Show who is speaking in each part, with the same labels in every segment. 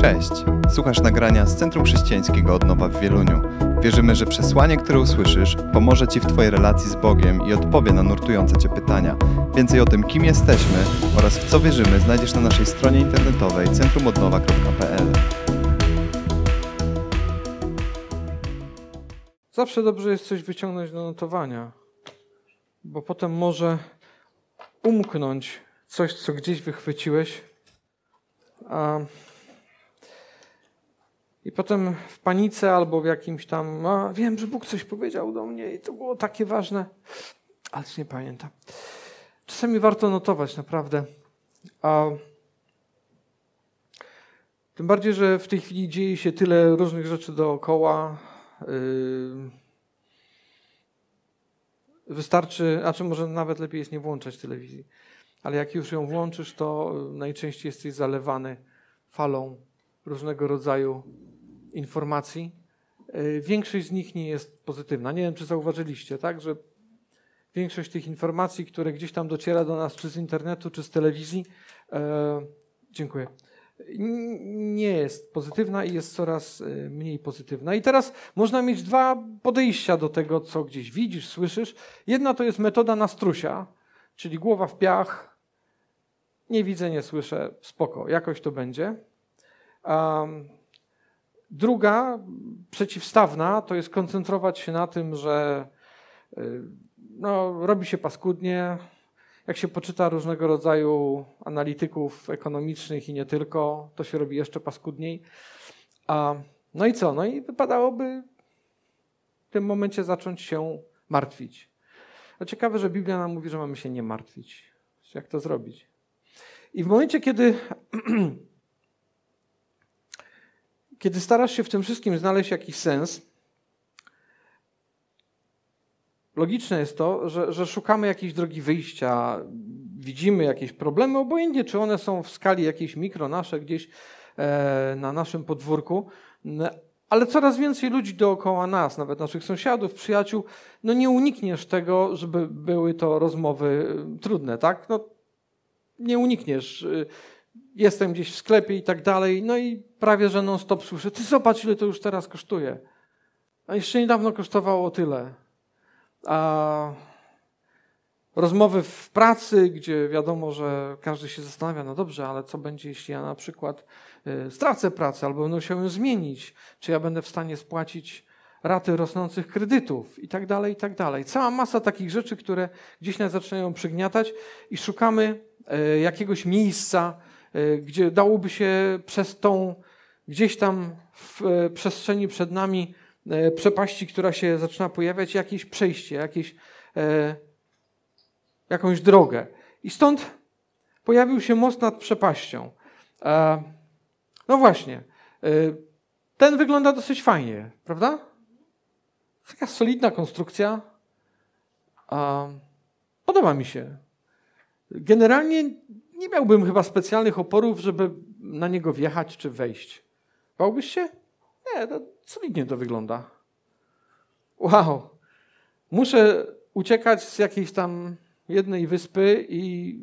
Speaker 1: Cześć! Słuchasz nagrania z Centrum Chrześcijańskiego Odnowa w Wieluniu. Wierzymy, że przesłanie, które usłyszysz, pomoże Ci w Twojej relacji z Bogiem i odpowie na nurtujące Cię pytania. Więcej o tym, kim jesteśmy oraz w co wierzymy, znajdziesz na naszej stronie internetowej centrumodnowa.pl.
Speaker 2: Zawsze dobrze jest coś wyciągnąć do notowania, bo potem może umknąć coś, co gdzieś wychwyciłeś. A I potem w panice albo w jakimś tam, a wiem, że Bóg coś powiedział do mnie i to było takie ważne, ale nie pamiętam. Czasami warto notować, naprawdę. A tym bardziej, że w tej chwili dzieje się tyle różnych rzeczy dookoła. Yy, wystarczy, a czy może nawet lepiej jest nie włączać telewizji, ale jak już ją włączysz, to najczęściej jesteś zalewany falą różnego rodzaju informacji. Yy, większość z nich nie jest pozytywna. Nie wiem, czy zauważyliście, tak, że większość tych informacji, które gdzieś tam dociera do nas, czy z internetu, czy z telewizji, yy, dziękuję nie jest pozytywna i jest coraz y, mniej pozytywna. I teraz można mieć dwa podejścia do tego, co gdzieś widzisz, słyszysz. Jedna to jest metoda nastrusia, czyli głowa w piach, nie widzę, nie słyszę, spoko, jakoś to będzie. Druga, przeciwstawna, to jest koncentrować się na tym, że y, no, robi się paskudnie, jak się poczyta różnego rodzaju analityków ekonomicznych i nie tylko, to się robi jeszcze paskudniej. A, no i co? No i wypadałoby w tym momencie zacząć się martwić. Ciekawe, że Biblia nam mówi, że mamy się nie martwić. Jak to zrobić? I w momencie, kiedy, kiedy starasz się w tym wszystkim znaleźć jakiś sens, logiczne jest to, że, że szukamy jakiejś drogi wyjścia, widzimy jakieś problemy, obojętnie czy one są w skali jakiejś mikro nasze gdzieś e, na naszym podwórku, ale coraz więcej ludzi dookoła nas, nawet naszych sąsiadów, przyjaciół, no nie unikniesz tego, żeby były to rozmowy trudne, tak? No, nie unikniesz. Jestem gdzieś w sklepie i tak dalej, no i prawie, że non-stop słyszę, ty zobacz, ile to już teraz kosztuje. A jeszcze niedawno kosztowało tyle a rozmowy w pracy, gdzie wiadomo, że każdy się zastanawia, no dobrze, ale co będzie, jeśli ja na przykład y, stracę pracę albo będę musiał ją zmienić, czy ja będę w stanie spłacić raty rosnących kredytów i tak dalej, i tak dalej. Cała masa takich rzeczy, które gdzieś nas zaczynają przygniatać i szukamy y, jakiegoś miejsca, gdzie dałoby się przez tą gdzieś tam w przestrzeni przed nami E, przepaści, która się zaczyna pojawiać, jakieś przejście, jakieś, e, jakąś drogę. I stąd pojawił się most nad przepaścią. E, no właśnie, e, ten wygląda dosyć fajnie, prawda? Taka solidna konstrukcja. Podoba mi się. Generalnie nie miałbym chyba specjalnych oporów, żeby na niego wjechać czy wejść. Bałbyś się? Nie, to solidnie to wygląda. Wow. Muszę uciekać z jakiejś tam jednej wyspy i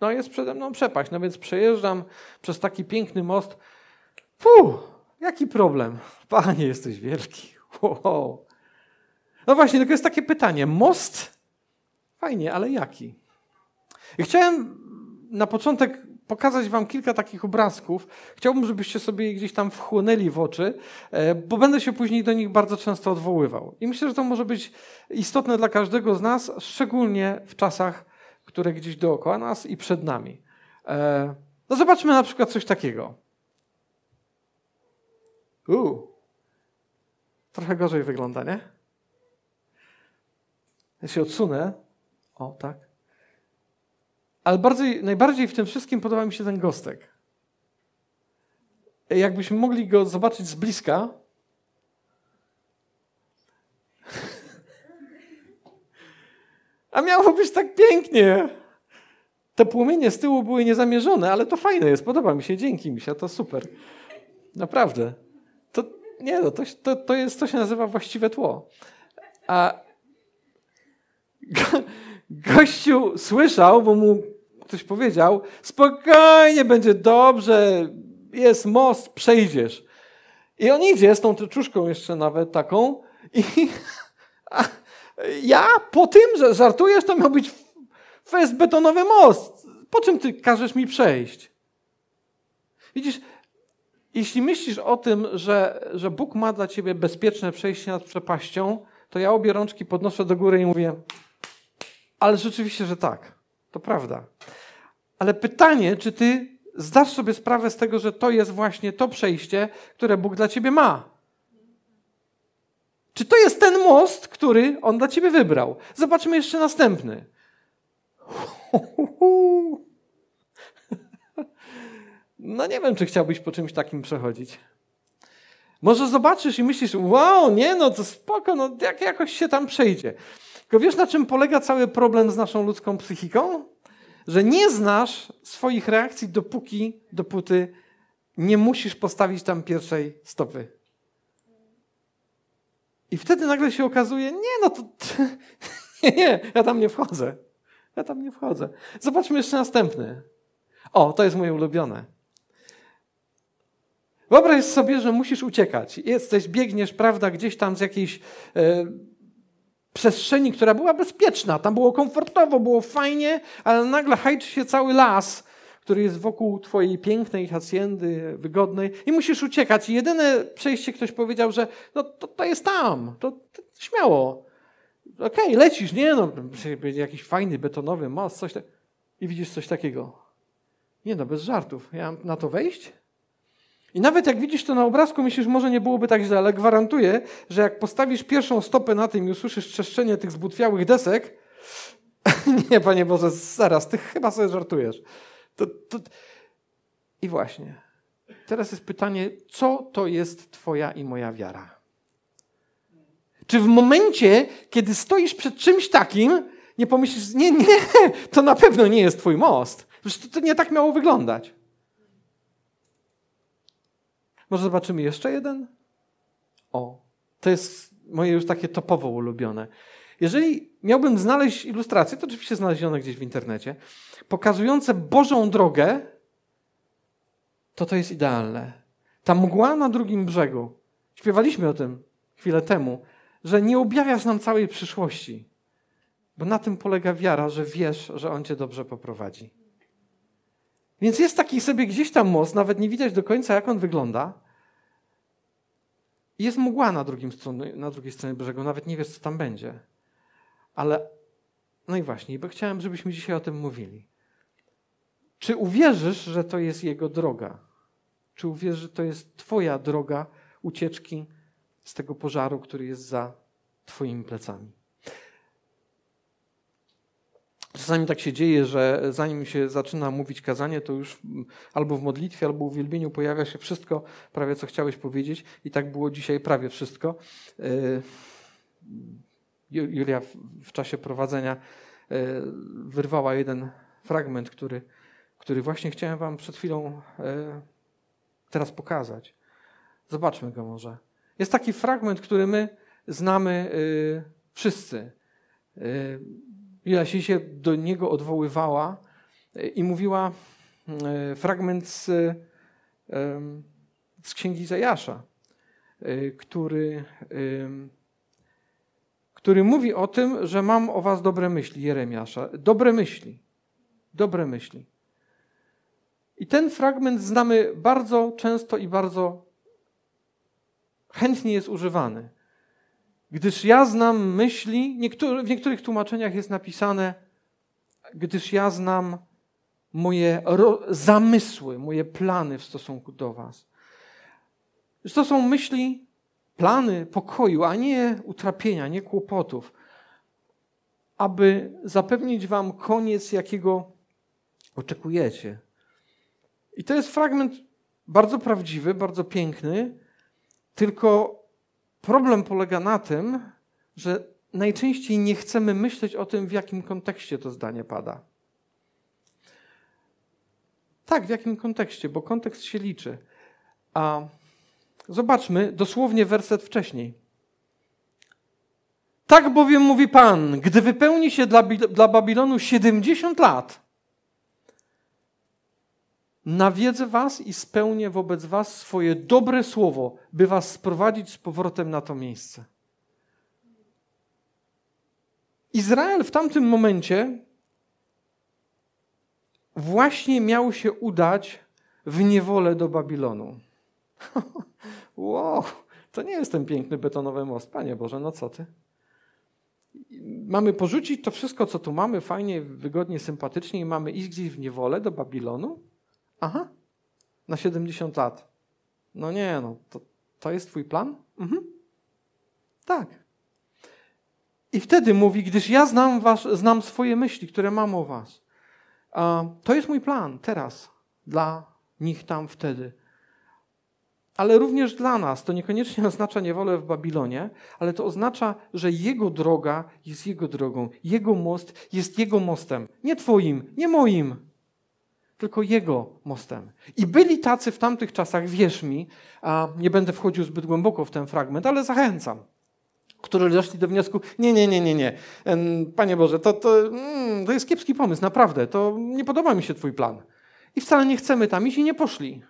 Speaker 2: no jest przede mną przepaść. No więc przejeżdżam przez taki piękny most. Fuh, jaki problem. Panie, jesteś wielki. Wow. No właśnie, tylko jest takie pytanie. Most? Fajnie, ale jaki? I chciałem na początek pokazać Wam kilka takich obrazków. Chciałbym, żebyście sobie je gdzieś tam wchłonęli w oczy, e, bo będę się później do nich bardzo często odwoływał. I myślę, że to może być istotne dla każdego z nas, szczególnie w czasach, które gdzieś dookoła nas i przed nami. E, no zobaczmy na przykład coś takiego. Uuu. Trochę gorzej wygląda, nie? Ja się odsunę. O, tak. Ale bardziej, najbardziej w tym wszystkim podoba mi się ten gostek. Jakbyśmy mogli go zobaczyć z bliska, a miało być tak pięknie. Te płomienie z tyłu były niezamierzone, ale to fajne jest, podoba mi się, dzięki mi się, to super. Naprawdę. To, nie no, to, to, to jest, to się nazywa właściwe tło. A gościu słyszał, bo mu ktoś powiedział, spokojnie, będzie dobrze, jest most, przejdziesz. I on idzie z tą tyczuszką jeszcze nawet taką i ja po tym, że żartujesz, to miał być fest betonowy most. Po czym ty każesz mi przejść? Widzisz, jeśli myślisz o tym, że, że Bóg ma dla ciebie bezpieczne przejście nad przepaścią, to ja obie rączki podnoszę do góry i mówię, ale rzeczywiście, że tak. To prawda. Ale pytanie, czy ty zdasz sobie sprawę z tego, że to jest właśnie to przejście, które Bóg dla ciebie ma? Czy to jest ten most, który On dla ciebie wybrał? Zobaczmy jeszcze następny. No nie wiem, czy chciałbyś po czymś takim przechodzić. Może zobaczysz i myślisz, wow, nie no, to spoko, no jak jakoś się tam przejdzie. Tylko wiesz, na czym polega cały problem z naszą ludzką psychiką? Że nie znasz swoich reakcji, dopóki, dopóty nie musisz postawić tam pierwszej stopy. I wtedy nagle się okazuje, nie no, to, nie, nie, ja tam nie wchodzę. Ja tam nie wchodzę. Zobaczmy jeszcze następny. O, to jest moje ulubione. Wyobraź sobie, że musisz uciekać. Jesteś, biegniesz, prawda, gdzieś tam z jakiejś e, przestrzeni, która była bezpieczna. Tam było komfortowo, było fajnie, ale nagle hajczy się cały las, który jest wokół twojej pięknej haciendy, wygodnej i musisz uciekać. I jedyne przejście ktoś powiedział, że no to, to jest tam, to, to śmiało. Okej, okay, lecisz, nie no, będzie jakiś fajny betonowy most, coś tak. I widzisz coś takiego. Nie no, bez żartów. Ja mam na to wejść? I nawet jak widzisz to na obrazku, myślisz, może nie byłoby tak źle, ale gwarantuję, że jak postawisz pierwszą stopę na tym i usłyszysz trzeszczenie tych zbutwiałych desek, nie, Panie Boże, zaraz, ty chyba sobie żartujesz. To, to... I właśnie, teraz jest pytanie, co to jest Twoja i moja wiara? Czy w momencie, kiedy stoisz przed czymś takim, nie pomyślisz, nie, nie, to na pewno nie jest Twój most. Przecież to, to nie tak miało wyglądać. Może zobaczymy jeszcze jeden? O, to jest moje już takie topowo ulubione. Jeżeli miałbym znaleźć ilustrację, to oczywiście znalezione gdzieś w internecie, pokazujące Bożą drogę, to to jest idealne. Ta mgła na drugim brzegu. Śpiewaliśmy o tym chwilę temu, że nie objawiasz nam całej przyszłości, bo na tym polega wiara, że wiesz, że On cię dobrze poprowadzi. Więc jest taki sobie gdzieś tam most, nawet nie widać do końca, jak on wygląda. Jest mgła na, drugim stronie, na drugiej stronie brzegu, nawet nie wiesz, co tam będzie. Ale, no i właśnie, bo chciałem, żebyśmy dzisiaj o tym mówili. Czy uwierzysz, że to jest Jego droga? Czy uwierzysz, że to jest Twoja droga ucieczki z tego pożaru, który jest za Twoimi plecami? Czasami tak się dzieje, że zanim się zaczyna mówić kazanie, to już albo w modlitwie, albo w uwielbieniu pojawia się wszystko, prawie co chciałeś powiedzieć. I tak było dzisiaj prawie wszystko. Y, Julia w czasie prowadzenia y, wyrwała jeden fragment, który, który właśnie chciałem wam przed chwilą y, teraz pokazać. Zobaczmy go może. Jest taki fragment, który my znamy wszyscy Joasi się do niego odwoływała e, i mówiła e, fragment z, z księgi Zajasza, e, który, który mówi o tym, że mam o was dobre myśli, Jeremiasza. Dobre myśli. Dobre myśli. I ten fragment znamy bardzo często i bardzo chętnie jest używany. Gdyż ja znam myśli, w niektórych tłumaczeniach jest napisane, gdyż ja znam moje zamysły, moje plany w stosunku do Was. To są myśli, plany pokoju, a nie utrapienia, nie kłopotów, aby zapewnić Wam koniec, jakiego oczekujecie. I to jest fragment bardzo prawdziwy, bardzo piękny, tylko Problem polega na tym, że najczęściej nie chcemy myśleć o tym, w jakim kontekście to zdanie pada. Tak, w jakim kontekście, bo kontekst się liczy. A zobaczmy dosłownie werset wcześniej. Tak bowiem mówi Pan, gdy wypełni się dla, dla Babilonu 70 lat, nawiedzę was i spełnię wobec was swoje dobre słowo, by was sprowadzić z powrotem na to miejsce. Izrael w tamtym momencie właśnie miał się udać w niewolę do Babilonu. wow, to nie jest ten piękny betonowy most, Panie Boże, no co ty? Mamy porzucić to wszystko, co tu mamy, fajnie, wygodnie, sympatycznie i mamy iść gdzieś w niewolę do Babilonu? Aha, na 70 lat. No nie, no to, to jest twój plan? Mhm. Tak. I wtedy mówi, gdyż ja znam, was, znam swoje myśli, które mam o was. To jest mój plan teraz dla nich tam wtedy. Ale również dla nas to niekoniecznie oznacza niewolę w Babilonie, ale to oznacza, że Jego droga jest Jego drogą, Jego most jest Jego mostem. Nie Twoim, nie moim, tylko Jego mostem. I byli tacy w tamtych czasach, wierz mi, a nie będę wchodził zbyt głęboko w ten fragment, ale zachęcam którzy doszli do wniosku, nie, nie, nie, nie, nie, Panie Boże, to, to, mm, to jest kiepski pomysł, naprawdę, to nie podoba mi się Twój plan. I wcale nie chcemy tam iść i nie poszli.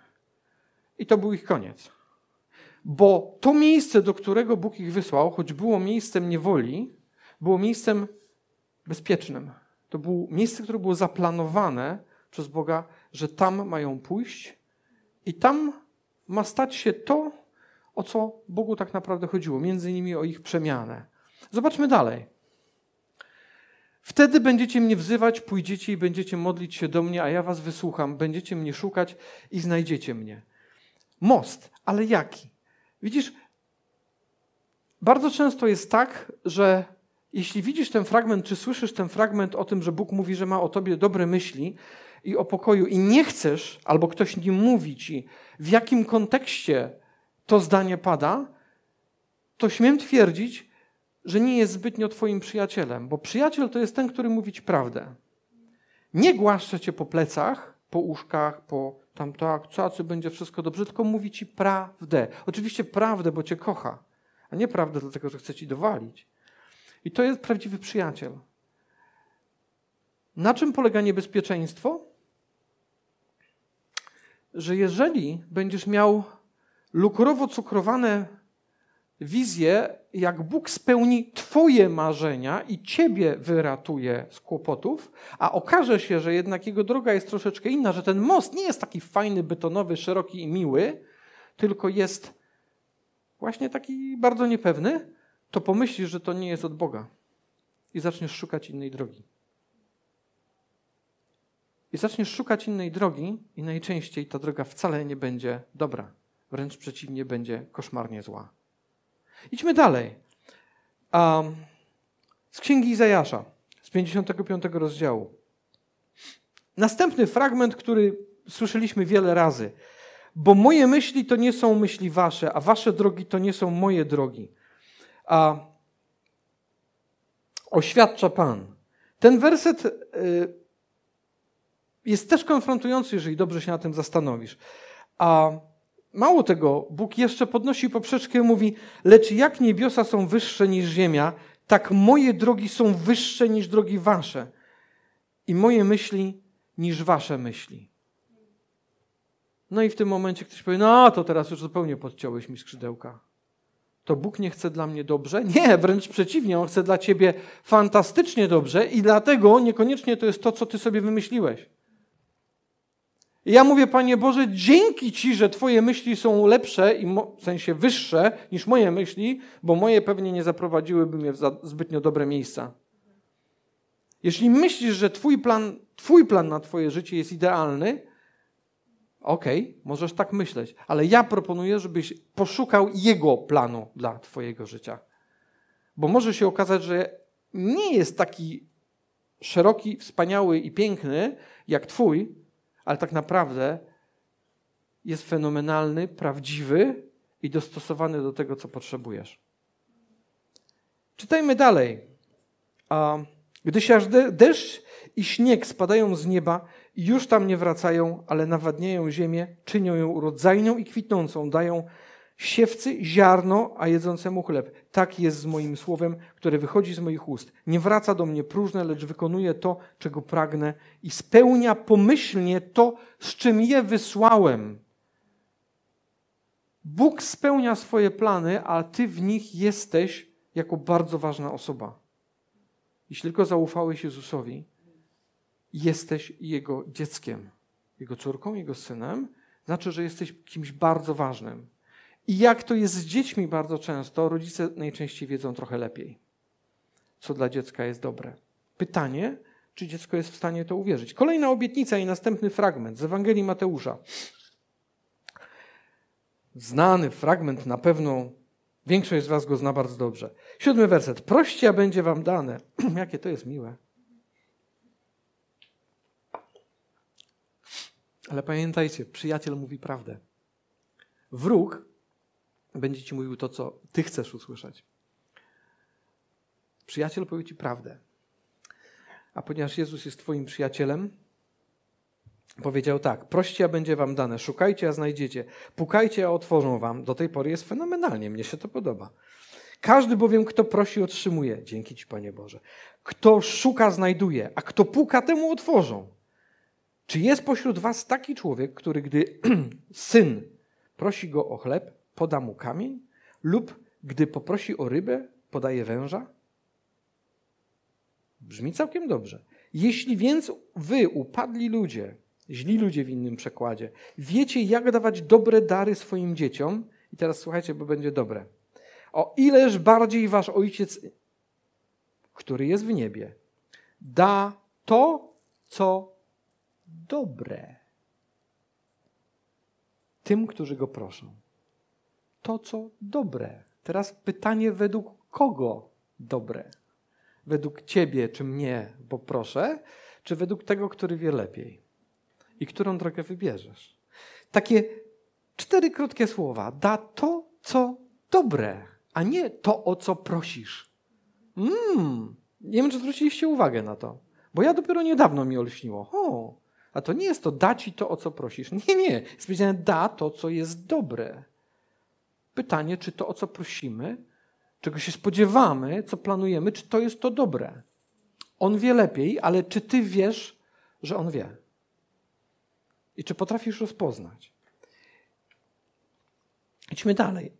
Speaker 2: I to był ich koniec. Bo to miejsce, do którego Bóg ich wysłał, choć było miejscem niewoli, było miejscem bezpiecznym. To było miejsce, które było zaplanowane przez Boga, że tam mają pójść i tam ma stać się to, o co Bogu tak naprawdę chodziło, między innymi o ich przemianę. Zobaczmy dalej. Wtedy będziecie mnie wzywać, pójdziecie i będziecie modlić się do mnie, a ja was wysłucham. Będziecie mnie szukać i znajdziecie mnie. Most, ale jaki? Widzisz, bardzo często jest tak, że jeśli widzisz ten fragment, czy słyszysz ten fragment o tym, że Bóg mówi, że ma o tobie dobre myśli i o pokoju, i nie chcesz, albo ktoś nie mówi ci, w jakim kontekście to zdanie pada, to śmiem twierdzić, że nie jest zbytnio Twoim przyjacielem, bo przyjaciel to jest ten, który mówi Ci prawdę. Nie głaszcze Cię po plecach, po uszkach, po tam tak, co będzie wszystko dobrze, tylko mówi Ci prawdę. Oczywiście prawdę, bo Cię kocha, a nie prawdę dlatego, że chce Ci dowalić. I to jest prawdziwy przyjaciel. Na czym polega niebezpieczeństwo? Że jeżeli będziesz miał lukrowo-cukrowane wizje, jak Bóg spełni Twoje marzenia i Ciebie wyratuje z kłopotów, a okaże się, że jednak jego droga jest troszeczkę inna, że ten most nie jest taki fajny, betonowy, szeroki i miły, tylko jest właśnie taki bardzo niepewny, to pomyślisz, że to nie jest od Boga i zaczniesz szukać innej drogi. I zaczniesz szukać innej drogi, i najczęściej ta droga wcale nie będzie dobra. Wręcz przeciwnie, będzie koszmarnie zła. Idźmy dalej. Um, z księgi Izajasza, z 55 rozdziału. Następny fragment, który słyszeliśmy wiele razy. Bo moje myśli to nie są myśli wasze, a wasze drogi to nie są moje drogi. A oświadcza Pan. Ten werset y, jest też konfrontujący, jeżeli dobrze się na tym zastanowisz. A Mało tego, Bóg jeszcze podnosi poprzeczkę i mówi: Lecz jak niebiosa są wyższe niż ziemia, tak moje drogi są wyższe niż drogi wasze, i moje myśli niż wasze myśli. No i w tym momencie ktoś powie: No, to teraz już zupełnie podciąłeś mi skrzydełka. To Bóg nie chce dla mnie dobrze? Nie, wręcz przeciwnie, On chce dla ciebie fantastycznie dobrze i dlatego niekoniecznie to jest to, co ty sobie wymyśliłeś. I ja mówię, Panie Boże, dzięki Ci, że Twoje myśli są lepsze i w sensie wyższe niż moje myśli, bo moje pewnie nie zaprowadziłyby mnie w zbytnio dobre miejsca. Jeśli myślisz, że Twój plan, twój plan na Twoje życie jest idealny, okej, okay, możesz tak myśleć, ale ja proponuję, żebyś poszukał Jego planu dla Twojego życia. Bo może się okazać, że nie jest taki szeroki, wspaniały i piękny jak Twój, ale tak naprawdę jest fenomenalny, prawdziwy i dostosowany do tego, co potrzebujesz. Czytajmy dalej. A gdy się aż deszcz i śnieg spadają z nieba i już tam nie wracają, ale nawadniają ziemię, czynią ją urodzajną i kwitnącą, dają Siewcy ziarno, a jedzącemu chleb. Tak jest z moim słowem, które wychodzi z moich ust. Nie wraca do mnie próżne, lecz wykonuje to, czego pragnę i spełnia pomyślnie to, z czym je wysłałem. Bóg spełnia swoje plany, a ty w nich jesteś jako bardzo ważna osoba. Jeśli tylko zaufałeś Jezusowi, jesteś Jego dzieckiem, Jego córką, Jego synem, znaczy, że jesteś kimś bardzo ważnym. I jak to jest z dziećmi bardzo często, rodzice najczęściej wiedzą trochę lepiej, co dla dziecka jest dobre. Pytanie, czy dziecko jest w stanie to uwierzyć. Kolejna obietnica i następny fragment z Ewangelii Mateusza. Znany fragment, na pewno większość z Was go zna bardzo dobrze. Siódmy werset. Proście, a będzie Wam dane. Jakie to jest miłe. Ale pamiętajcie, przyjaciel mówi prawdę. Wróg będzie ci mówił to, co ty chcesz usłyszeć. Przyjaciel powie ci prawdę. A ponieważ Jezus jest twoim przyjacielem, powiedział tak: proście, a będzie wam dane, szukajcie, a znajdziecie, pukajcie, a otworzą wam. Do tej pory jest fenomenalnie, mnie się to podoba. Każdy bowiem, kto prosi, otrzymuje. Dzięki Ci, Panie Boże. Kto szuka, znajduje, a kto puka, temu otworzą. Czy jest pośród Was taki człowiek, który, gdy syn prosi go o chleb, poda mu kamień? Lub gdy poprosi o rybę, podaje węża? Brzmi całkiem dobrze. Jeśli więc wy, upadli ludzie, źli ludzie w innym przekładzie, wiecie, jak dawać dobre dary swoim dzieciom, i teraz słuchajcie, bo będzie dobre. O ileż bardziej wasz ojciec, który jest w niebie, da to, co dobre tym, którzy go proszą. To, co dobre. Teraz pytanie, według kogo dobre? Według ciebie czy mnie, bo proszę, czy według tego, który wie lepiej? I którą drogę wybierzesz? Takie cztery krótkie słowa. Da to, co dobre, a nie to, o co prosisz. Mmm, nie wiem, czy zwróciliście uwagę na to, bo ja dopiero niedawno mi olśniło. O, a to nie jest to da ci to, o co prosisz. Nie, nie. Jest powiedziane da to, co jest dobre. Pytanie, czy to, o co prosimy, czego się spodziewamy, co planujemy, czy to jest to dobre. On wie lepiej, ale czy ty wiesz, że on wie? I czy potrafisz rozpoznać? Idźmy dalej.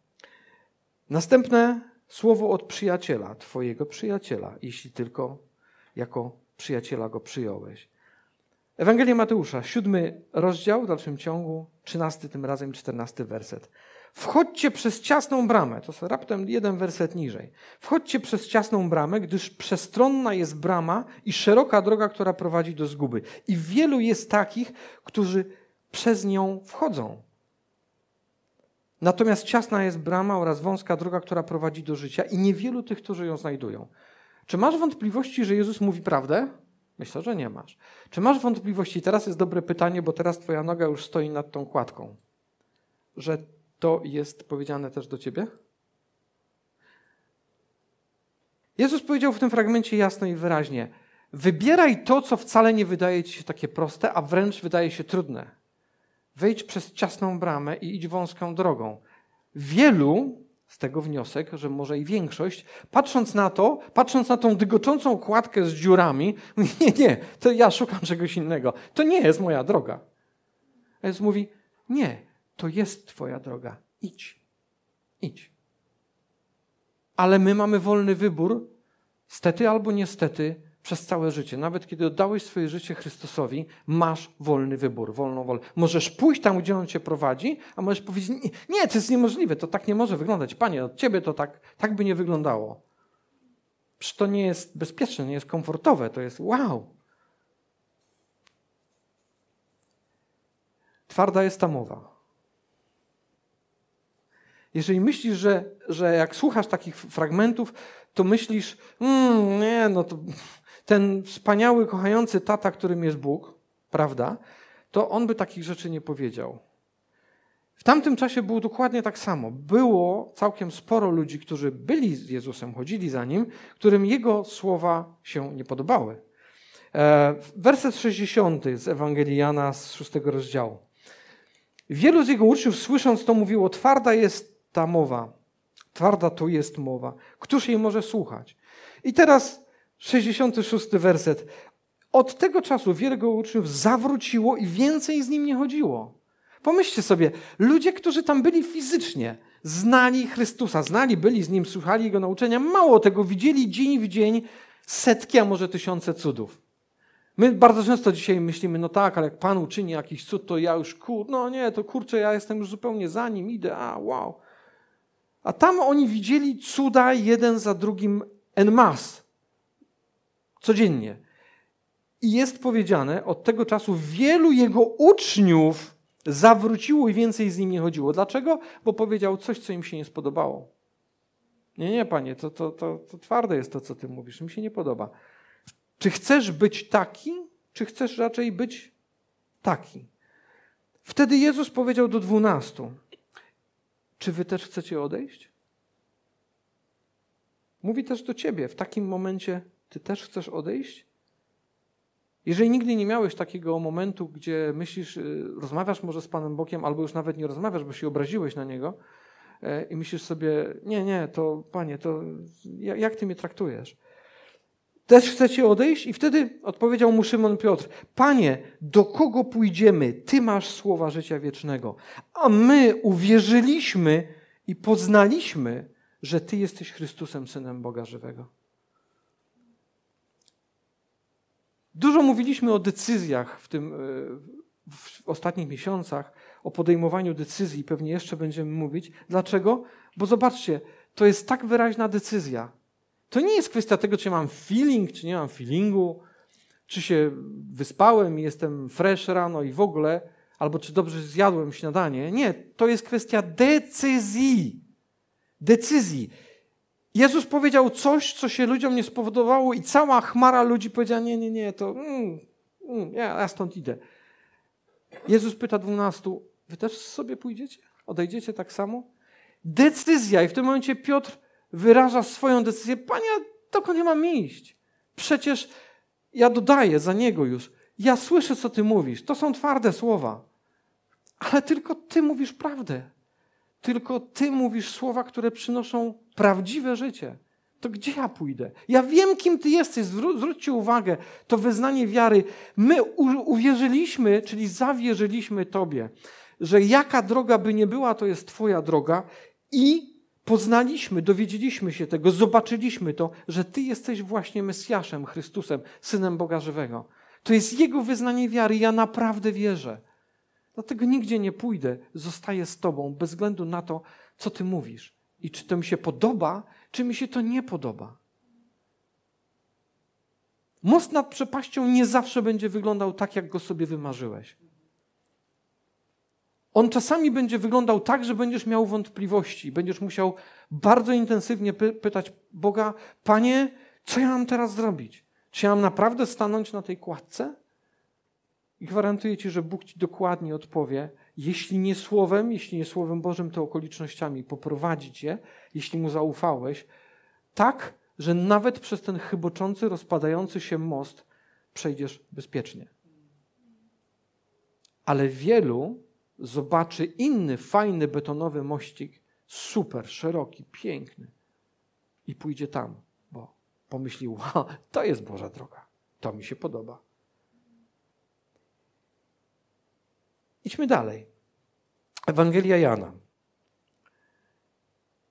Speaker 2: Następne słowo od przyjaciela, twojego przyjaciela, jeśli tylko jako przyjaciela go przyjąłeś. Ewangelia Mateusza, siódmy rozdział w dalszym ciągu, trzynasty tym razem, czternasty werset. Wchodźcie przez ciasną bramę, to jest raptem jeden werset niżej. Wchodźcie przez ciasną bramę, gdyż przestronna jest brama i szeroka droga, która prowadzi do zguby. I wielu jest takich, którzy przez nią wchodzą. Natomiast ciasna jest brama oraz wąska droga, która prowadzi do życia i niewielu tych, którzy ją znajdują. Czy masz wątpliwości, że Jezus mówi prawdę? Myślę, że nie masz. Czy masz wątpliwości? Teraz jest dobre pytanie, bo teraz twoja noga już stoi nad tą kładką. Że to jest powiedziane też do ciebie? Jezus powiedział w tym fragmencie jasno i wyraźnie: Wybieraj to, co wcale nie wydaje ci się takie proste, a wręcz wydaje się trudne. Wejdź przez ciasną bramę i idź wąską drogą. Wielu z tego wniosek, że może i większość, patrząc na to, patrząc na tą dygoczącą kładkę z dziurami, mówi, nie, nie, to ja szukam czegoś innego. To nie jest moja droga. A Jezus mówi, nie, to jest twoja droga. Idź. Idź. Ale my mamy wolny wybór, stety albo niestety, przez całe życie. Nawet kiedy oddałeś swoje życie Chrystusowi, masz wolny wybór, wolną wolę. Możesz pójść tam, gdzie On cię prowadzi, a możesz powiedzieć, nie, nie, to jest niemożliwe, to tak nie może wyglądać. Panie, od ciebie to tak, tak by nie wyglądało. Przecież to nie jest bezpieczne, nie jest komfortowe, to jest wow. Twarda jest ta mowa. Jeżeli myślisz, że, że jak słuchasz takich fragmentów, to myślisz, mmm, nie, no to ten wspaniały, kochający tata, którym jest Bóg, prawda, to on by takich rzeczy nie powiedział. W tamtym czasie było dokładnie tak samo. Było całkiem sporo ludzi, którzy byli z Jezusem, chodzili za nim, którym jego słowa się nie podobały. E, werset 60 z Ewangelii Jana z szóstego rozdziału. Wielu z jego uczniów, słysząc to, mówiło: Twarda jest ta mowa, twarda to jest mowa. Któż jej może słuchać? I teraz 66 werset. Od tego czasu wielu jego uczniów zawróciło i więcej z nim nie chodziło. Pomyślcie sobie, ludzie, którzy tam byli fizycznie, znali Chrystusa, znali, byli z nim, słuchali jego nauczania, mało tego, widzieli dzień w dzień setki, a może tysiące cudów. My bardzo często dzisiaj myślimy, no tak, ale jak Pan uczyni jakiś cud, to ja już, kur, no nie, to kurczę, ja jestem już zupełnie za nim, idę, a wow. A tam oni widzieli cuda jeden za drugim en masse. Codziennie. I jest powiedziane, od tego czasu wielu jego uczniów zawróciło i więcej z nim nie chodziło. Dlaczego? Bo powiedział coś, co im się nie spodobało. Nie, nie, panie, to, to, to, to twarde jest to, co ty mówisz. Mi się nie podoba. Czy chcesz być taki, czy chcesz raczej być taki? Wtedy Jezus powiedział do dwunastu: Czy wy też chcecie odejść? Mówi też do ciebie: W takim momencie ty też chcesz odejść? Jeżeli nigdy nie miałeś takiego momentu, gdzie myślisz, y, rozmawiasz może z Panem Bogiem, albo już nawet nie rozmawiasz, bo się obraziłeś na Niego e, i myślisz sobie, nie, nie, to Panie, to jak Ty mnie traktujesz? Też chcecie odejść? I wtedy odpowiedział mu Szymon Piotr, Panie, do kogo pójdziemy? Ty masz słowa życia wiecznego. A my uwierzyliśmy i poznaliśmy, że Ty jesteś Chrystusem, Synem Boga żywego. Dużo mówiliśmy o decyzjach w tym e, w ostatnich miesiącach, o podejmowaniu decyzji, pewnie jeszcze będziemy mówić. Dlaczego? Bo zobaczcie, to jest tak wyraźna decyzja. To nie jest kwestia tego, czy mam feeling, czy nie mam feelingu, czy się wyspałem i jestem fresh rano i w ogóle, albo czy dobrze zjadłem śniadanie. Nie, to jest kwestia decyzji. Decyzji. Jezus powiedział coś, co się ludziom nie spowodowało, i cała chmara ludzi powiedziała: Nie, nie, nie, to mm, mm, ja, ja stąd idę. Jezus pyta dwunastu: Wy też sobie pójdziecie? Odejdziecie tak samo? Decyzja. I w tym momencie Piotr wyraża swoją decyzję: Panie, dokąd ja mam iść? Przecież ja dodaję za niego już. Ja słyszę, co ty mówisz. To są twarde słowa. Ale tylko ty mówisz prawdę. Tylko ty mówisz słowa, które przynoszą prawdziwe życie. To gdzie ja pójdę? Ja wiem, kim ty jesteś. zwróćcie uwagę, to wyznanie wiary. My uwierzyliśmy, czyli zawierzyliśmy tobie, że jaka droga by nie była, to jest twoja droga i poznaliśmy, dowiedzieliśmy się tego, zobaczyliśmy to, że Ty jesteś właśnie Mesjaszem, Chrystusem, Synem Boga Żywego. To jest Jego wyznanie wiary. Ja naprawdę wierzę. Dlatego nigdzie nie pójdę, zostaję z Tobą, bez względu na to, co Ty mówisz. I czy to mi się podoba, czy mi się to nie podoba. Most nad przepaścią nie zawsze będzie wyglądał tak, jak go sobie wymarzyłeś. On czasami będzie wyglądał tak, że będziesz miał wątpliwości, będziesz musiał bardzo intensywnie py pytać Boga: Panie, co ja mam teraz zrobić? Czy ja mam naprawdę stanąć na tej kładce? I gwarantuję Ci, że Bóg Ci dokładnie odpowie, jeśli nie słowem, jeśli nie słowem Bożym, to okolicznościami, poprowadzić je, jeśli Mu zaufałeś, tak, że nawet przez ten chyboczący, rozpadający się most przejdziesz bezpiecznie. Ale wielu zobaczy inny, fajny, betonowy mościk, super, szeroki, piękny i pójdzie tam, bo pomyśli, to jest Boża droga, to mi się podoba. Idźmy dalej. Ewangelia Jana.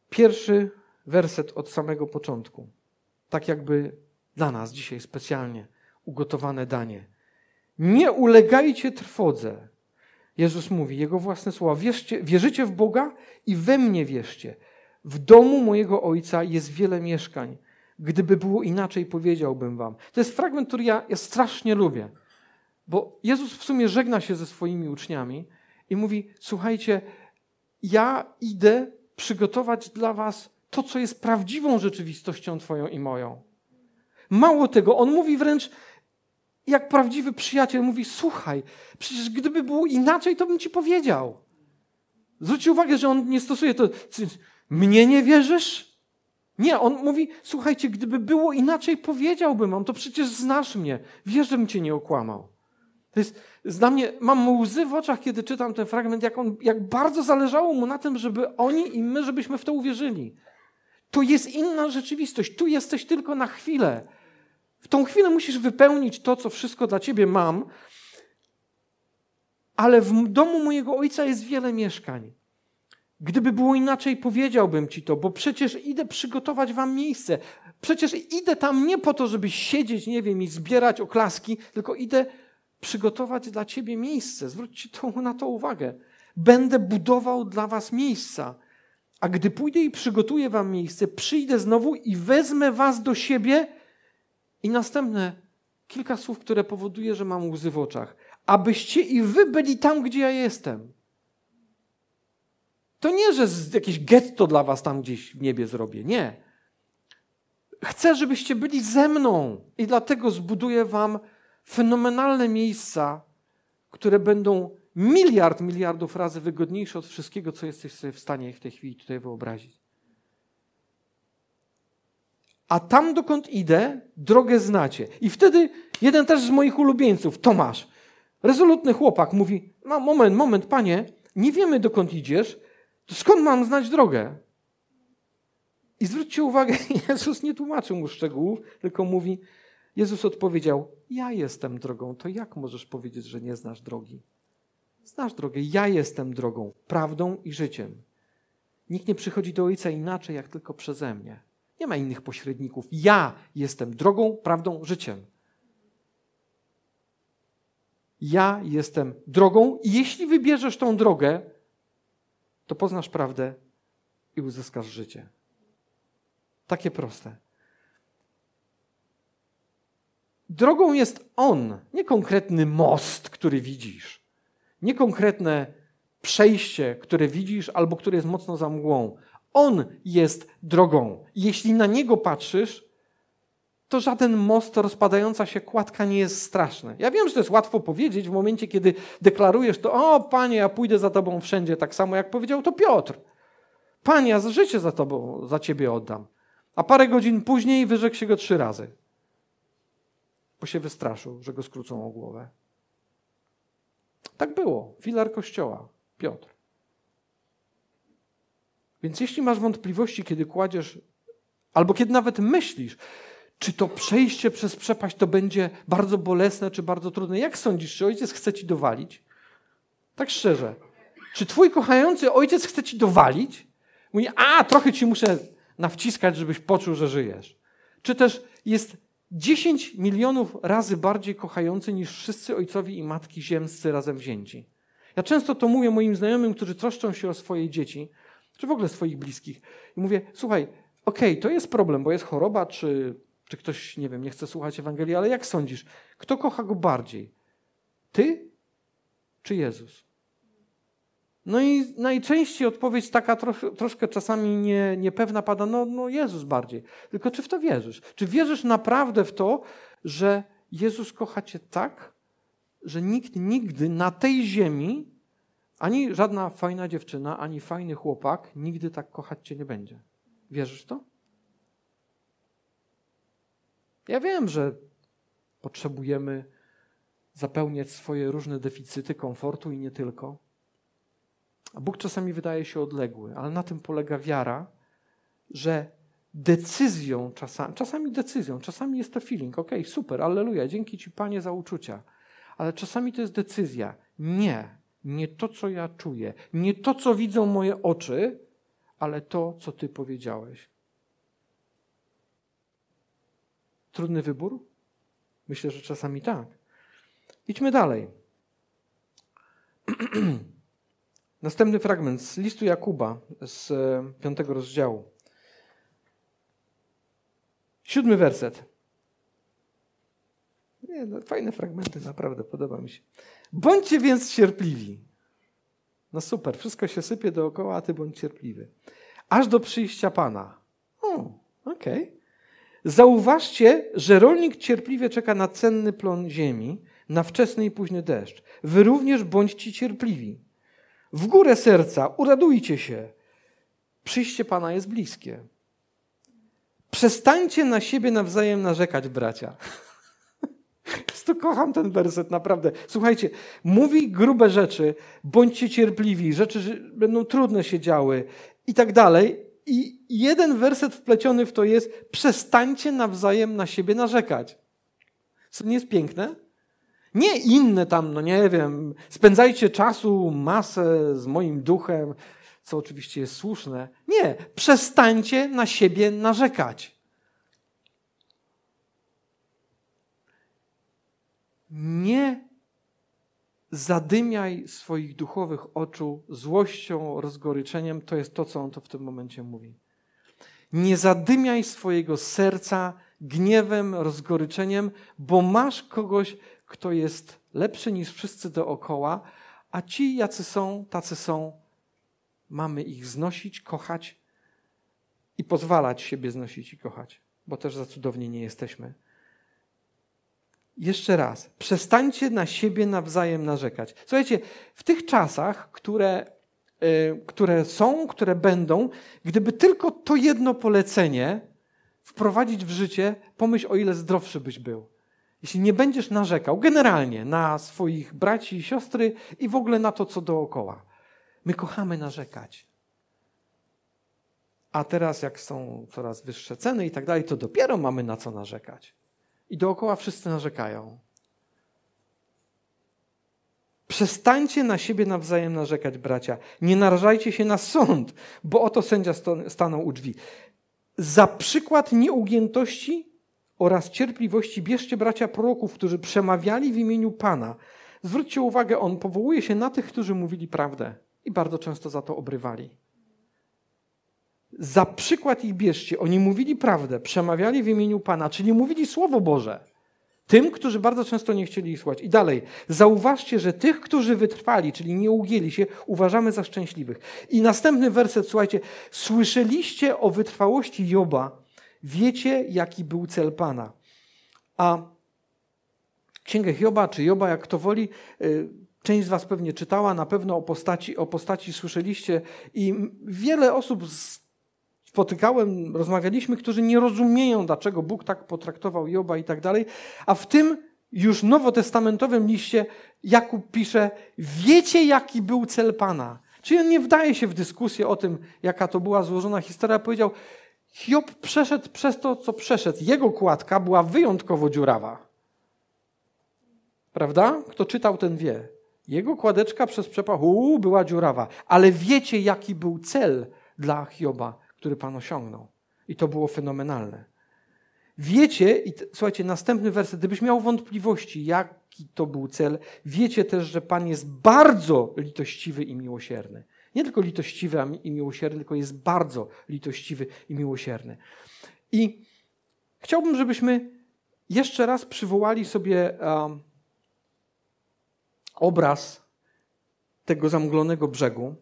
Speaker 2: Pierwszy werset od samego początku. Tak jakby dla nas dzisiaj specjalnie ugotowane danie. Nie ulegajcie trwodze. Jezus mówi, jego własne słowa. Wierzcie, wierzycie w Boga i we mnie wierzcie. W domu mojego Ojca jest wiele mieszkań. Gdyby było inaczej, powiedziałbym wam. To jest fragment, który ja, ja strasznie lubię. Bo Jezus w sumie żegna się ze swoimi uczniami i mówi: Słuchajcie, ja idę przygotować dla Was to, co jest prawdziwą rzeczywistością Twoją i moją. Mało tego, on mówi wręcz, jak prawdziwy przyjaciel, mówi: Słuchaj, przecież gdyby było inaczej, to bym Ci powiedział. Zwróćcie uwagę, że on nie stosuje to. Mnie nie wierzysz? Nie, on mówi: Słuchajcie, gdyby było inaczej, powiedziałbym wam, to przecież znasz mnie. Wiesz, żebym Cię nie okłamał. To jest, dla mnie, mam łzy w oczach, kiedy czytam ten fragment, jak, on, jak bardzo zależało mu na tym, żeby oni i my, żebyśmy w to uwierzyli. To jest inna rzeczywistość. Tu jesteś tylko na chwilę. W tą chwilę musisz wypełnić to, co wszystko dla ciebie mam, ale w domu mojego ojca jest wiele mieszkań. Gdyby było inaczej, powiedziałbym ci to, bo przecież idę przygotować wam miejsce. Przecież idę tam nie po to, żeby siedzieć, nie wiem, i zbierać oklaski, tylko idę przygotować dla ciebie miejsce. Zwróćcie to, na to uwagę. Będę budował dla was miejsca. A gdy pójdę i przygotuję wam miejsce, przyjdę znowu i wezmę was do siebie. I następne kilka słów, które powoduje, że mam łzy w oczach. Abyście i wy byli tam, gdzie ja jestem. To nie, że jakieś getto dla was tam gdzieś w niebie zrobię. Nie. Chcę, żebyście byli ze mną i dlatego zbuduję wam fenomenalne miejsca, które będą miliard miliardów razy wygodniejsze od wszystkiego, co jesteś sobie w stanie w tej chwili tutaj wyobrazić. A tam, dokąd idę, drogę znacie. I wtedy jeden też z moich ulubieńców, Tomasz, rezolutny chłopak, mówi: No, moment, moment, panie, nie wiemy, dokąd idziesz, to skąd mam znać drogę? I zwróćcie uwagę, Jezus nie tłumaczy mu szczegółów, tylko mówi: Jezus odpowiedział: Ja jestem drogą. To jak możesz powiedzieć, że nie znasz drogi? Znasz drogę. Ja jestem drogą, prawdą i życiem. Nikt nie przychodzi do Ojca inaczej, jak tylko przeze mnie. Nie ma innych pośredników. Ja jestem drogą, prawdą, życiem. Ja jestem drogą, i jeśli wybierzesz tą drogę, to poznasz prawdę i uzyskasz życie. Takie proste. Drogą jest On, nie konkretny most, który widzisz, nie konkretne przejście, które widzisz albo które jest mocno za mgłą. On jest drogą. Jeśli na Niego patrzysz, to żaden most, rozpadająca się kładka nie jest straszny. Ja wiem, że to jest łatwo powiedzieć w momencie, kiedy deklarujesz to, o Panie, ja pójdę za Tobą wszędzie, tak samo jak powiedział to Piotr. Panie, ja życie za Tobą, za Ciebie oddam. A parę godzin później wyrzekł się go trzy razy bo się wystraszył, że go skrócą o głowę. Tak było. Filar kościoła, Piotr. Więc jeśli masz wątpliwości, kiedy kładziesz, albo kiedy nawet myślisz, czy to przejście przez przepaść to będzie bardzo bolesne, czy bardzo trudne, jak sądzisz, czy ojciec chce ci dowalić? Tak szczerze. Czy twój kochający ojciec chce ci dowalić? Mówi, a trochę ci muszę nawciskać, żebyś poczuł, że żyjesz. Czy też jest 10 milionów razy bardziej kochający niż wszyscy ojcowi i matki ziemscy razem wzięci. Ja często to mówię moim znajomym, którzy troszczą się o swoje dzieci, czy w ogóle swoich bliskich. I mówię, słuchaj, okej, okay, to jest problem, bo jest choroba, czy, czy ktoś, nie wiem, nie chce słuchać Ewangelii, ale jak sądzisz, kto kocha go bardziej? Ty czy Jezus? No i najczęściej odpowiedź taka trosz, troszkę czasami nie, niepewna pada, no, no Jezus bardziej. Tylko czy w to wierzysz? Czy wierzysz naprawdę w to, że Jezus kocha cię tak, że nikt nigdy na tej ziemi, ani żadna fajna dziewczyna, ani fajny chłopak, nigdy tak kochać cię nie będzie? Wierzysz w to? Ja wiem, że potrzebujemy zapełniać swoje różne deficyty komfortu i nie tylko. A Bóg czasami wydaje się odległy, ale na tym polega wiara, że decyzją, czasami, czasami decyzją, czasami jest to feeling, ok, super, alleluja, dzięki Ci Panie za uczucia, ale czasami to jest decyzja. Nie, nie to, co ja czuję, nie to, co widzą moje oczy, ale to, co Ty powiedziałeś. Trudny wybór? Myślę, że czasami tak. Idźmy dalej. Następny fragment z listu Jakuba z e, piątego rozdziału. Siódmy werset. Nie, no, fajne fragmenty, naprawdę, podoba mi się. Bądźcie więc cierpliwi. No super, wszystko się sypie dookoła, a ty bądź cierpliwy. Aż do przyjścia Pana. O, okej. Okay. Zauważcie, że rolnik cierpliwie czeka na cenny plon ziemi, na wczesny i późny deszcz. Wy również bądźcie cierpliwi. W górę serca, uradujcie się. Przyjście Pana jest bliskie. Przestańcie na siebie nawzajem narzekać, bracia. To kocham ten werset, naprawdę. Słuchajcie, mówi grube rzeczy, bądźcie cierpliwi, rzeczy będą trudne się działy i tak dalej. I jeden werset wpleciony w to jest: przestańcie nawzajem na siebie narzekać. Co nie jest piękne? Nie inne tam, no nie wiem, spędzajcie czasu masę z moim duchem, co oczywiście jest słuszne. Nie, przestańcie na siebie narzekać. Nie zadymiaj swoich duchowych oczu złością, rozgoryczeniem. To jest to, co on to w tym momencie mówi. Nie zadymiaj swojego serca gniewem, rozgoryczeniem, bo masz kogoś, kto jest lepszy niż wszyscy dookoła, a ci, jacy są, tacy są, mamy ich znosić, kochać i pozwalać siebie znosić i kochać, bo też za cudownie nie jesteśmy. Jeszcze raz, przestańcie na siebie nawzajem narzekać. Słuchajcie, w tych czasach, które, yy, które są, które będą, gdyby tylko to jedno polecenie wprowadzić w życie, pomyśl, o ile zdrowszy byś był. Jeśli nie będziesz narzekał generalnie na swoich braci i siostry i w ogóle na to, co dookoła. My kochamy narzekać. A teraz, jak są coraz wyższe ceny i tak dalej, to dopiero mamy na co narzekać. I dookoła wszyscy narzekają. Przestańcie na siebie nawzajem narzekać, bracia. Nie narażajcie się na sąd, bo oto sędzia stanął u drzwi. Za przykład nieugiętości oraz cierpliwości bierzcie bracia proroków, którzy przemawiali w imieniu Pana. Zwróćcie uwagę, on powołuje się na tych, którzy mówili prawdę i bardzo często za to obrywali. Za przykład ich bierzcie. Oni mówili prawdę, przemawiali w imieniu Pana, czyli mówili Słowo Boże. Tym, którzy bardzo często nie chcieli ich słuchać. I dalej, zauważcie, że tych, którzy wytrwali, czyli nie ugięli się, uważamy za szczęśliwych. I następny werset, słuchajcie. Słyszeliście o wytrwałości Joba, wiecie, jaki był cel Pana. A Księgę Hioba, czy Joba, jak kto woli, y, część z Was pewnie czytała, na pewno o postaci, o postaci słyszeliście i wiele osób z spotykałem, rozmawialiśmy, którzy nie rozumieją, dlaczego Bóg tak potraktował Joba i tak dalej. A w tym już nowotestamentowym liście Jakub pisze: Wiecie, jaki był cel Pana. Czyli on nie wdaje się w dyskusję o tym, jaka to była złożona historia. Powiedział: Hiob przeszedł przez to, co przeszedł. Jego kładka była wyjątkowo dziurawa. Prawda? Kto czytał, ten wie. Jego kładeczka przez przepach uu, była dziurawa. Ale wiecie, jaki był cel dla Hioba który Pan osiągnął. I to było fenomenalne. Wiecie, i słuchajcie, następny werset, gdybyś miał wątpliwości, jaki to był cel, wiecie też, że Pan jest bardzo litościwy i miłosierny. Nie tylko litościwy i miłosierny, tylko jest bardzo litościwy i miłosierny. I chciałbym, żebyśmy jeszcze raz przywołali sobie um, obraz tego zamglonego brzegu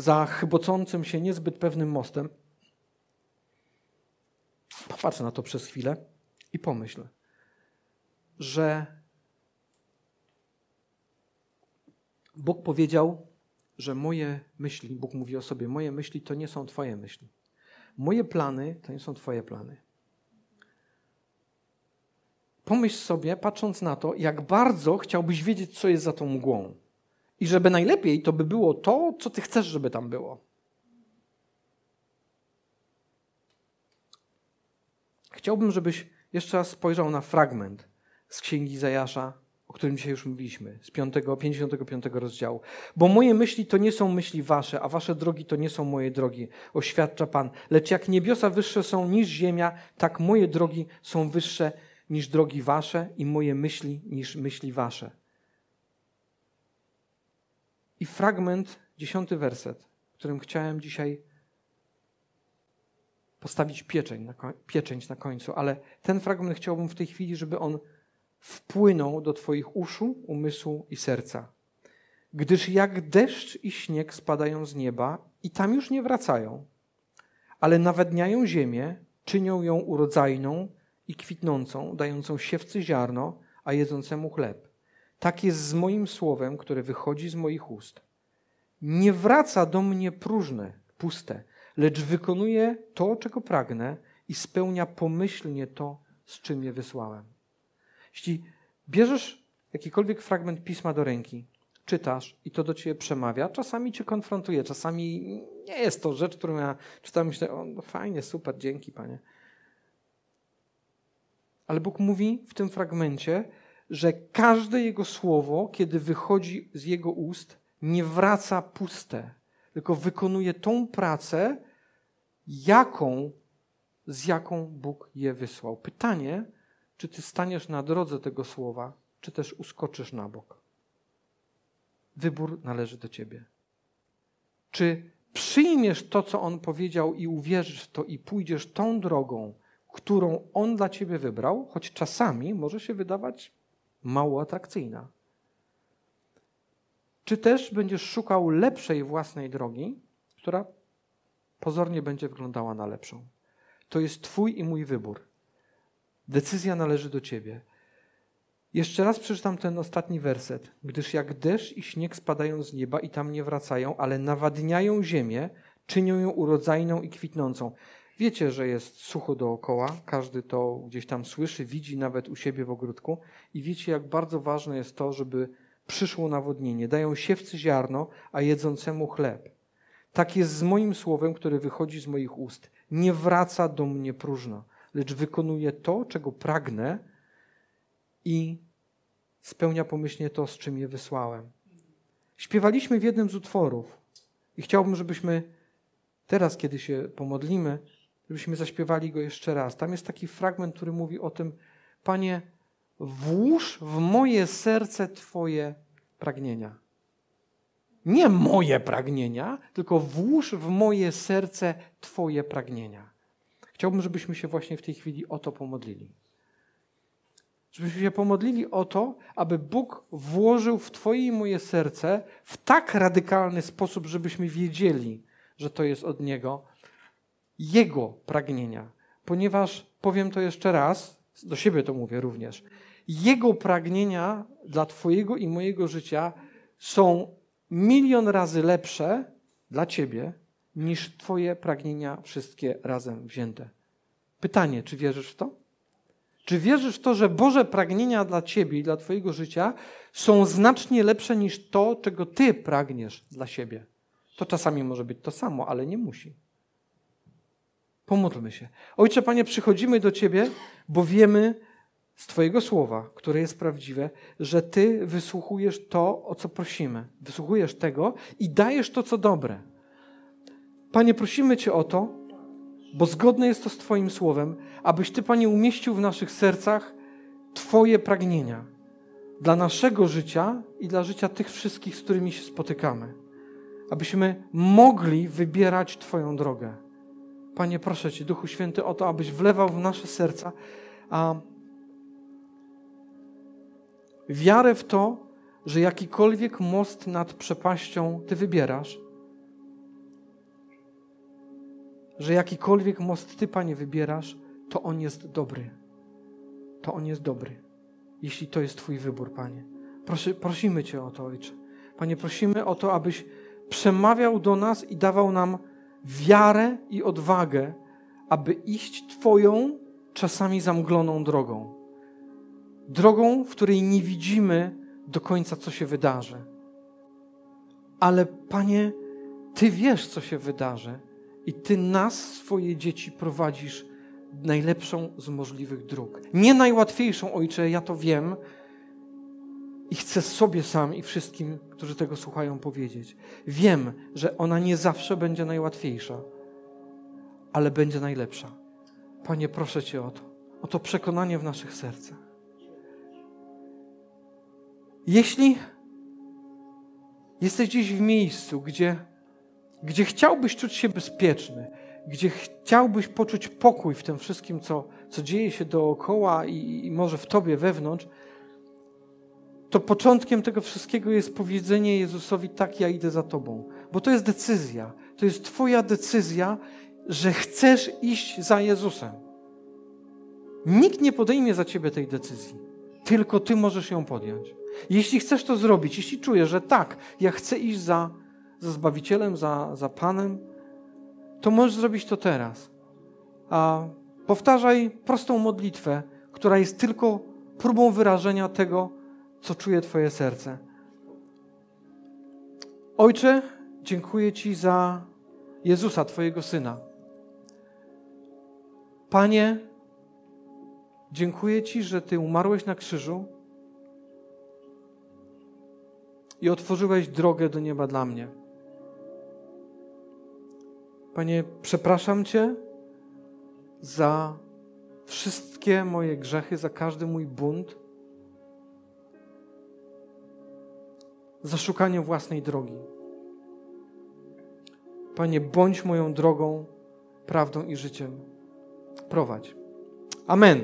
Speaker 2: za chybocącym się niezbyt pewnym mostem. Popatrz na to przez chwilę i pomyśl, że Bóg powiedział, że moje myśli, Bóg mówi o sobie, moje myśli to nie są Twoje myśli. Moje plany to nie są Twoje plany. Pomyśl sobie, patrząc na to, jak bardzo chciałbyś wiedzieć, co jest za tą mgłą. I żeby najlepiej to by było to, co ty chcesz, żeby tam było. Chciałbym, żebyś jeszcze raz spojrzał na fragment z Księgi Zajasza, o którym dzisiaj już mówiliśmy, z 5, 55 rozdziału. Bo moje myśli to nie są myśli wasze, a wasze drogi to nie są moje drogi, oświadcza Pan. Lecz jak niebiosa wyższe są niż ziemia, tak moje drogi są wyższe niż drogi wasze i moje myśli niż myśli wasze. I fragment, dziesiąty werset, którym chciałem dzisiaj postawić pieczęć na, pieczęć na końcu, ale ten fragment chciałbym w tej chwili, żeby on wpłynął do Twoich uszu, umysłu i serca. Gdyż jak deszcz i śnieg spadają z nieba i tam już nie wracają, ale nawadniają ziemię, czynią ją urodzajną i kwitnącą, dającą siewcy ziarno, a jedzącemu chleb. Tak jest z moim słowem, które wychodzi z moich ust. Nie wraca do mnie próżne, puste, lecz wykonuje to, czego pragnę i spełnia pomyślnie to, z czym je wysłałem. Jeśli bierzesz jakikolwiek fragment pisma do ręki, czytasz i to do ciebie przemawia, czasami cię konfrontuje, czasami nie jest to rzecz, którą ja czytam, myślę, o, no fajnie, super, dzięki Panie. Ale Bóg mówi w tym fragmencie, że każde Jego słowo, kiedy wychodzi z Jego ust, nie wraca puste, tylko wykonuje tą pracę, jaką, z jaką Bóg je wysłał. Pytanie, czy ty staniesz na drodze tego słowa, czy też uskoczysz na bok. Wybór należy do ciebie. Czy przyjmiesz to, co on powiedział i uwierzysz w to i pójdziesz tą drogą, którą on dla ciebie wybrał, choć czasami może się wydawać mało atrakcyjna. Czy też będziesz szukał lepszej własnej drogi, która pozornie będzie wyglądała na lepszą. To jest Twój i mój wybór. Decyzja należy do Ciebie. Jeszcze raz przeczytam ten ostatni werset. Gdyż jak deszcz i śnieg spadają z nieba i tam nie wracają, ale nawadniają ziemię, czynią ją urodzajną i kwitnącą. Wiecie, że jest sucho dookoła, każdy to gdzieś tam słyszy, widzi nawet u siebie w ogródku i wiecie, jak bardzo ważne jest to, żeby przyszło nawodnienie. Dają siewcy ziarno, a jedzącemu chleb. Tak jest z moim słowem, które wychodzi z moich ust. Nie wraca do mnie próżno, lecz wykonuje to, czego pragnę i spełnia pomyślnie to, z czym je wysłałem. Śpiewaliśmy w jednym z utworów i chciałbym, żebyśmy teraz, kiedy się pomodlimy, żebyśmy zaśpiewali go jeszcze raz. Tam jest taki fragment, który mówi o tym, Panie, włóż w moje serce Twoje pragnienia. Nie moje pragnienia, tylko włóż w moje serce Twoje pragnienia. Chciałbym, żebyśmy się właśnie w tej chwili o to pomodlili. Żebyśmy się pomodlili o to, aby Bóg włożył w Twoje i moje serce w tak radykalny sposób, żebyśmy wiedzieli, że to jest od Niego, Jego pragnienia. Ponieważ, powiem to jeszcze raz, do siebie to mówię również, Jego pragnienia dla Twojego i mojego życia są milion razy lepsze dla ciebie niż twoje pragnienia wszystkie razem wzięte. Pytanie, czy wierzysz w to? Czy wierzysz w to, że Boże pragnienia dla ciebie i dla twojego życia są znacznie lepsze niż to, czego ty pragniesz dla siebie? To czasami może być to samo, ale nie musi. Pomódlmy się. Ojcze, Panie, przychodzimy do Ciebie, bo wiemy, z Twojego słowa, które jest prawdziwe, że Ty wysłuchujesz to, o co prosimy. Wysłuchujesz tego i dajesz to, co dobre. Panie, prosimy Cię o to, bo zgodne jest to z Twoim słowem, abyś Ty, Panie, umieścił w naszych sercach Twoje pragnienia dla naszego życia i dla życia tych wszystkich, z którymi się spotykamy. Abyśmy mogli wybierać Twoją drogę. Panie, proszę Cię, Duchu Święty, o to, abyś wlewał w nasze serca a wiarę w to, że jakikolwiek most nad przepaścią Ty wybierasz, że jakikolwiek most Ty, Panie, wybierasz, to on jest dobry. To on jest dobry. Jeśli to jest Twój wybór, Panie. Prosi, prosimy Cię o to, Ojcze. Panie, prosimy o to, abyś przemawiał do nas i dawał nam wiarę i odwagę, aby iść Twoją czasami zamgloną drogą drogą, w której nie widzimy do końca, co się wydarzy. Ale Panie, Ty wiesz, co się wydarzy, i Ty nas, swoje dzieci, prowadzisz najlepszą z możliwych dróg. Nie najłatwiejszą, Ojcze, ja to wiem i chcę sobie sam i wszystkim, którzy tego słuchają, powiedzieć. Wiem, że ona nie zawsze będzie najłatwiejsza, ale będzie najlepsza. Panie, proszę Cię o to, o to przekonanie w naszych sercach. Jeśli jesteś gdzieś w miejscu, gdzie, gdzie chciałbyś czuć się bezpieczny, gdzie chciałbyś poczuć pokój w tym wszystkim, co, co dzieje się dookoła i, i może w tobie wewnątrz, to początkiem tego wszystkiego jest powiedzenie Jezusowi: Tak, ja idę za Tobą. Bo to jest decyzja. To jest Twoja decyzja, że chcesz iść za Jezusem. Nikt nie podejmie za Ciebie tej decyzji, tylko Ty możesz ją podjąć. Jeśli chcesz to zrobić, jeśli czujesz, że tak, ja chcę iść za, za Zbawicielem, za, za Panem, to możesz zrobić to teraz. A powtarzaj prostą modlitwę, która jest tylko próbą wyrażenia tego, co czuje Twoje serce. Ojcze, dziękuję Ci za Jezusa, Twojego Syna. Panie, dziękuję Ci, że Ty umarłeś na krzyżu i otworzyłeś drogę do nieba dla mnie. Panie, przepraszam Cię za wszystkie moje grzechy, za każdy mój bunt, za szukanie własnej drogi. Panie, bądź moją drogą, prawdą i życiem. Prowadź. Amen.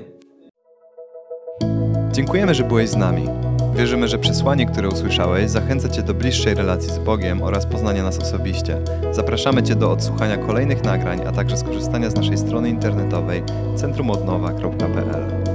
Speaker 1: Dziękujemy, że byłeś z nami. Wierzymy, że przesłanie, które usłyszałeś, zachęca Cię do bliższej relacji z Bogiem oraz poznania nas osobiście. Zapraszamy Cię do odsłuchania kolejnych nagrań, a także skorzystania z naszej strony internetowej centrumodnowa.pl.